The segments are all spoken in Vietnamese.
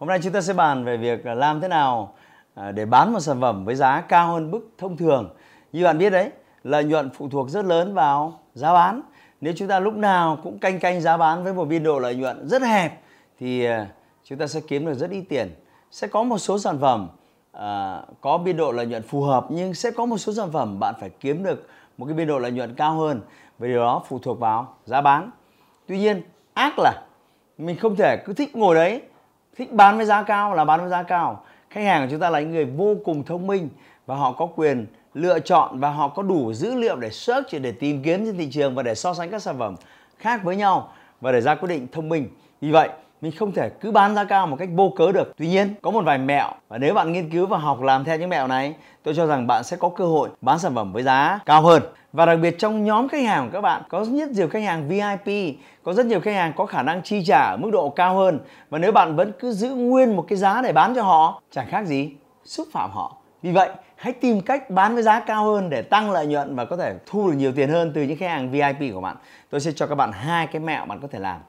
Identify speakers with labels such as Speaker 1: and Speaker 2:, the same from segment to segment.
Speaker 1: Hôm nay chúng ta sẽ bàn về việc làm thế nào à, để bán một sản phẩm với giá cao hơn mức thông thường. Như bạn biết đấy, lợi nhuận phụ thuộc rất lớn vào giá bán. Nếu chúng ta lúc nào cũng canh canh giá bán với một biên độ lợi nhuận rất hẹp thì à, chúng ta sẽ kiếm được rất ít tiền. Sẽ có một số sản phẩm à, có biên độ lợi nhuận phù hợp nhưng sẽ có một số sản phẩm bạn phải kiếm được một cái biên độ lợi nhuận cao hơn. Vì điều đó phụ thuộc vào giá bán. Tuy nhiên ác là mình không thể cứ thích ngồi đấy thích bán với giá cao là bán với giá cao. Khách hàng của chúng ta là những người vô cùng thông minh và họ có quyền lựa chọn và họ có đủ dữ liệu để search, để tìm kiếm trên thị trường và để so sánh các sản phẩm khác với nhau và để ra quyết định thông minh. Vì vậy mình không thể cứ bán giá cao một cách vô cớ được. Tuy nhiên, có một vài mẹo và nếu bạn nghiên cứu và học làm theo những mẹo này, tôi cho rằng bạn sẽ có cơ hội bán sản phẩm với giá cao hơn. Và đặc biệt trong nhóm khách hàng của các bạn có rất nhiều khách hàng VIP, có rất nhiều khách hàng có khả năng chi trả ở mức độ cao hơn. Và nếu bạn vẫn cứ giữ nguyên một cái giá để bán cho họ, chẳng khác gì xúc phạm họ. Vì vậy, hãy tìm cách bán với giá cao hơn để tăng lợi nhuận và có thể thu được nhiều tiền hơn từ những khách hàng VIP của bạn. Tôi sẽ cho các bạn hai cái mẹo bạn có thể làm.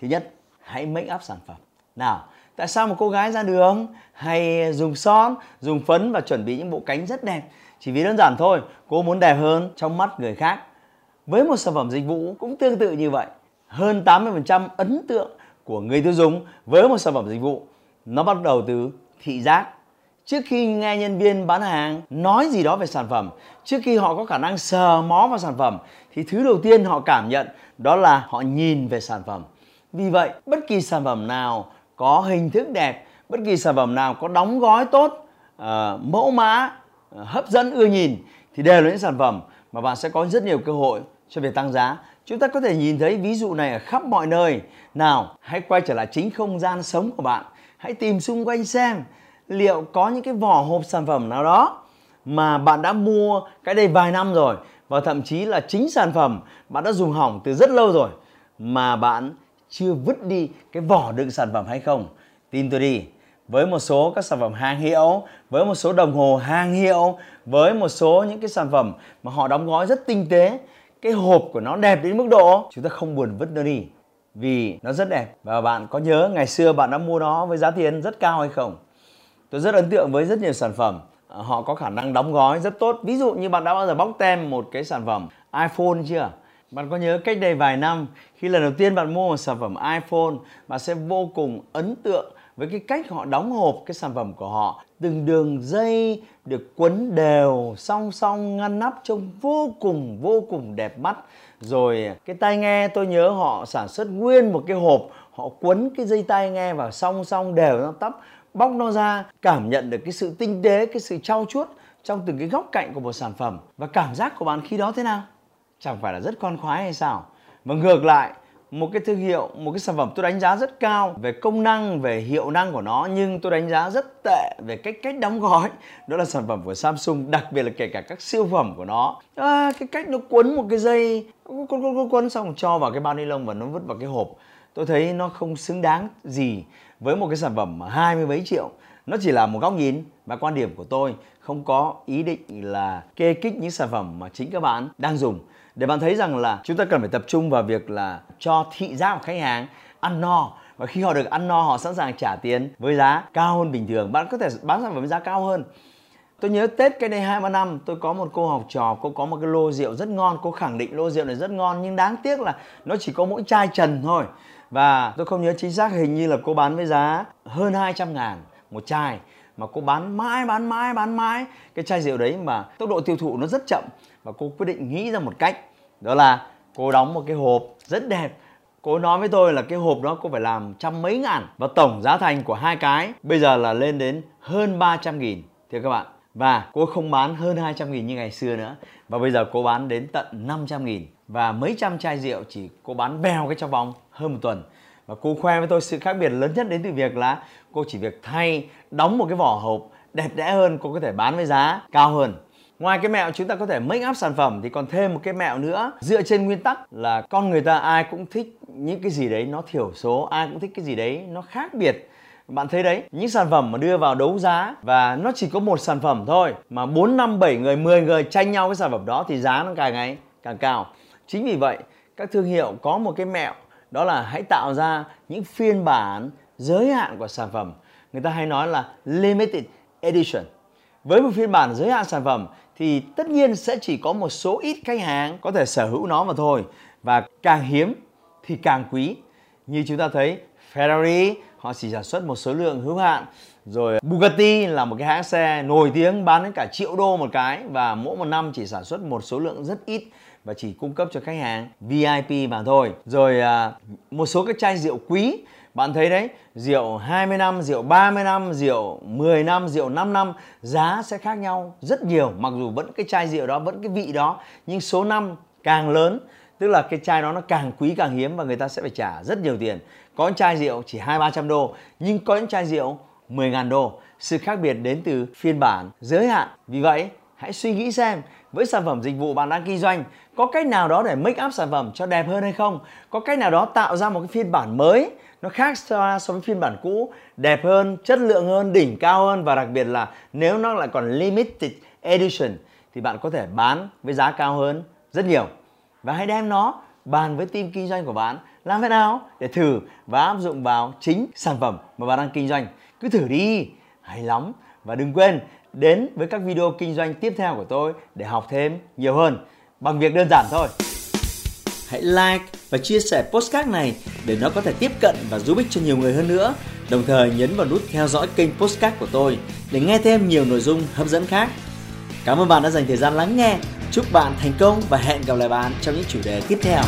Speaker 1: Thứ nhất, hãy make up sản phẩm. Nào, tại sao một cô gái ra đường hay dùng son, dùng phấn và chuẩn bị những bộ cánh rất đẹp? Chỉ vì đơn giản thôi, cô muốn đẹp hơn trong mắt người khác. Với một sản phẩm dịch vụ cũng tương tự như vậy. Hơn 80% ấn tượng của người tiêu dùng với một sản phẩm dịch vụ, nó bắt đầu từ thị giác. Trước khi nghe nhân viên bán hàng nói gì đó về sản phẩm, trước khi họ có khả năng sờ mó vào sản phẩm, thì thứ đầu tiên họ cảm nhận đó là họ nhìn về sản phẩm vì vậy, bất kỳ sản phẩm nào có hình thức đẹp, bất kỳ sản phẩm nào có đóng gói tốt, uh, mẫu mã, uh, hấp dẫn ưa nhìn thì đều là những sản phẩm mà bạn sẽ có rất nhiều cơ hội cho việc tăng giá. Chúng ta có thể nhìn thấy ví dụ này ở khắp mọi nơi. Nào, hãy quay trở lại chính không gian sống của bạn. Hãy tìm xung quanh xem liệu có những cái vỏ hộp sản phẩm nào đó mà bạn đã mua cái đây vài năm rồi và thậm chí là chính sản phẩm bạn đã dùng hỏng từ rất lâu rồi mà bạn chưa vứt đi cái vỏ đựng sản phẩm hay không? Tin tôi đi. Với một số các sản phẩm hàng hiệu, với một số đồng hồ hàng hiệu, với một số những cái sản phẩm mà họ đóng gói rất tinh tế, cái hộp của nó đẹp đến mức độ chúng ta không buồn vứt nó đi. Vì nó rất đẹp. Và bạn có nhớ ngày xưa bạn đã mua nó với giá tiền rất cao hay không? Tôi rất ấn tượng với rất nhiều sản phẩm. Ờ, họ có khả năng đóng gói rất tốt. Ví dụ như bạn đã bao giờ bóc tem một cái sản phẩm iphone chưa? Bạn có nhớ cách đây vài năm, khi lần đầu tiên bạn mua một sản phẩm iPhone, bạn sẽ vô cùng ấn tượng với cái cách họ đóng hộp cái sản phẩm của họ. Từng đường dây được quấn đều, song song ngăn nắp trông vô cùng vô cùng đẹp mắt. Rồi cái tai nghe, tôi nhớ họ sản xuất nguyên một cái hộp, họ quấn cái dây tai nghe vào song song đều nó tắp, bóc nó ra, cảm nhận được cái sự tinh tế, cái sự trau chuốt trong từng cái góc cạnh của một sản phẩm. Và cảm giác của bạn khi đó thế nào? Chẳng phải là rất con khoái hay sao? Và ngược lại một cái thương hiệu một cái sản phẩm tôi đánh giá rất cao về công năng về hiệu năng của nó nhưng tôi đánh giá rất tệ về cách cách đóng gói. Đó là sản phẩm của Samsung đặc biệt là kể cả các siêu phẩm của nó. À, cái cách nó quấn một cái dây quấn quấn quấn quấn xong cho vào cái bao ni lông và nó vứt vào cái hộp. Tôi thấy nó không xứng đáng gì với một cái sản phẩm hai mươi mấy triệu. Nó chỉ là một góc nhìn và quan điểm của tôi không có ý định là kê kích những sản phẩm mà chính các bạn đang dùng. Để bạn thấy rằng là chúng ta cần phải tập trung vào việc là cho thị giác của khách hàng, ăn no. Và khi họ được ăn no, họ sẵn sàng trả tiền với giá cao hơn bình thường. Bạn có thể bán sản phẩm với giá cao hơn. Tôi nhớ tết cái đây hai ba năm, tôi có một cô học trò, cô có một cái lô rượu rất ngon. Cô khẳng định lô rượu này rất ngon, nhưng đáng tiếc là nó chỉ có mỗi chai trần thôi. Và tôi không nhớ chính xác, hình như là cô bán với giá hơn 200 ngàn một chai mà cô bán mãi bán mãi bán mãi cái chai rượu đấy mà tốc độ tiêu thụ nó rất chậm và cô quyết định nghĩ ra một cách. Đó là cô đóng một cái hộp rất đẹp. Cô nói với tôi là cái hộp đó cô phải làm trăm mấy ngàn và tổng giá thành của hai cái bây giờ là lên đến hơn 300 nghìn, thưa các bạn. Và cô không bán hơn 200 nghìn như ngày xưa nữa. Và bây giờ cô bán đến tận 500 nghìn. Và mấy trăm chai rượu chỉ cô bán bèo cái trong vòng hơn một tuần và cô khoe với tôi sự khác biệt lớn nhất đến từ việc là cô chỉ việc thay đóng một cái vỏ hộp đẹp đẽ hơn cô có thể bán với giá cao hơn Ngoài cái mẹo chúng ta có thể make up sản phẩm thì còn thêm một cái mẹo nữa dựa trên nguyên tắc là con người ta ai cũng thích những cái gì đấy nó thiểu số, ai cũng thích cái gì đấy nó khác biệt. Bạn thấy đấy, những sản phẩm mà đưa vào đấu giá và nó chỉ có một sản phẩm thôi mà 4 5 7 người, 10 người tranh nhau cái sản phẩm đó thì giá nó càng ngày càng cao. Chính vì vậy, các thương hiệu có một cái mẹo đó là hãy tạo ra những phiên bản giới hạn của sản phẩm. Người ta hay nói là limited edition. Với một phiên bản giới hạn sản phẩm thì tất nhiên sẽ chỉ có một số ít khách hàng có thể sở hữu nó mà thôi và càng hiếm thì càng quý như chúng ta thấy, Ferrari, họ chỉ sản xuất một số lượng hữu hạn rồi Bugatti là một cái hãng xe nổi tiếng bán đến cả triệu đô một cái và mỗi một năm chỉ sản xuất một số lượng rất ít và chỉ cung cấp cho khách hàng VIP mà thôi. Rồi à, một số cái chai rượu quý bạn thấy đấy, rượu 20 năm, rượu 30 năm, rượu 10 năm, rượu 5 năm giá sẽ khác nhau rất nhiều mặc dù vẫn cái chai rượu đó vẫn cái vị đó nhưng số năm càng lớn tức là cái chai đó nó càng quý càng hiếm và người ta sẽ phải trả rất nhiều tiền. Có những chai rượu chỉ 2 300 đô nhưng có những chai rượu 10.000 đô. Sự khác biệt đến từ phiên bản giới hạn. Vì vậy, hãy suy nghĩ xem với sản phẩm dịch vụ bạn đang kinh doanh có cách nào đó để make up sản phẩm cho đẹp hơn hay không? Có cách nào đó tạo ra một cái phiên bản mới nó khác so, với phiên bản cũ đẹp hơn chất lượng hơn đỉnh cao hơn và đặc biệt là nếu nó lại còn limited edition thì bạn có thể bán với giá cao hơn rất nhiều. Và hãy đem nó bàn với team kinh doanh của bạn làm thế nào để thử và áp dụng vào chính sản phẩm mà bạn đang kinh doanh. Cứ thử đi hay lắm và đừng quên đến với các video kinh doanh tiếp theo của tôi để học thêm nhiều hơn bằng việc đơn giản thôi. Hãy like và chia sẻ postcard này để nó có thể tiếp cận và giúp ích cho nhiều người hơn nữa. Đồng thời nhấn vào nút theo dõi kênh postcard của tôi để nghe thêm nhiều nội dung hấp dẫn khác. Cảm ơn bạn đã dành thời gian lắng nghe. Chúc bạn thành công và hẹn gặp lại bạn trong những chủ đề tiếp theo.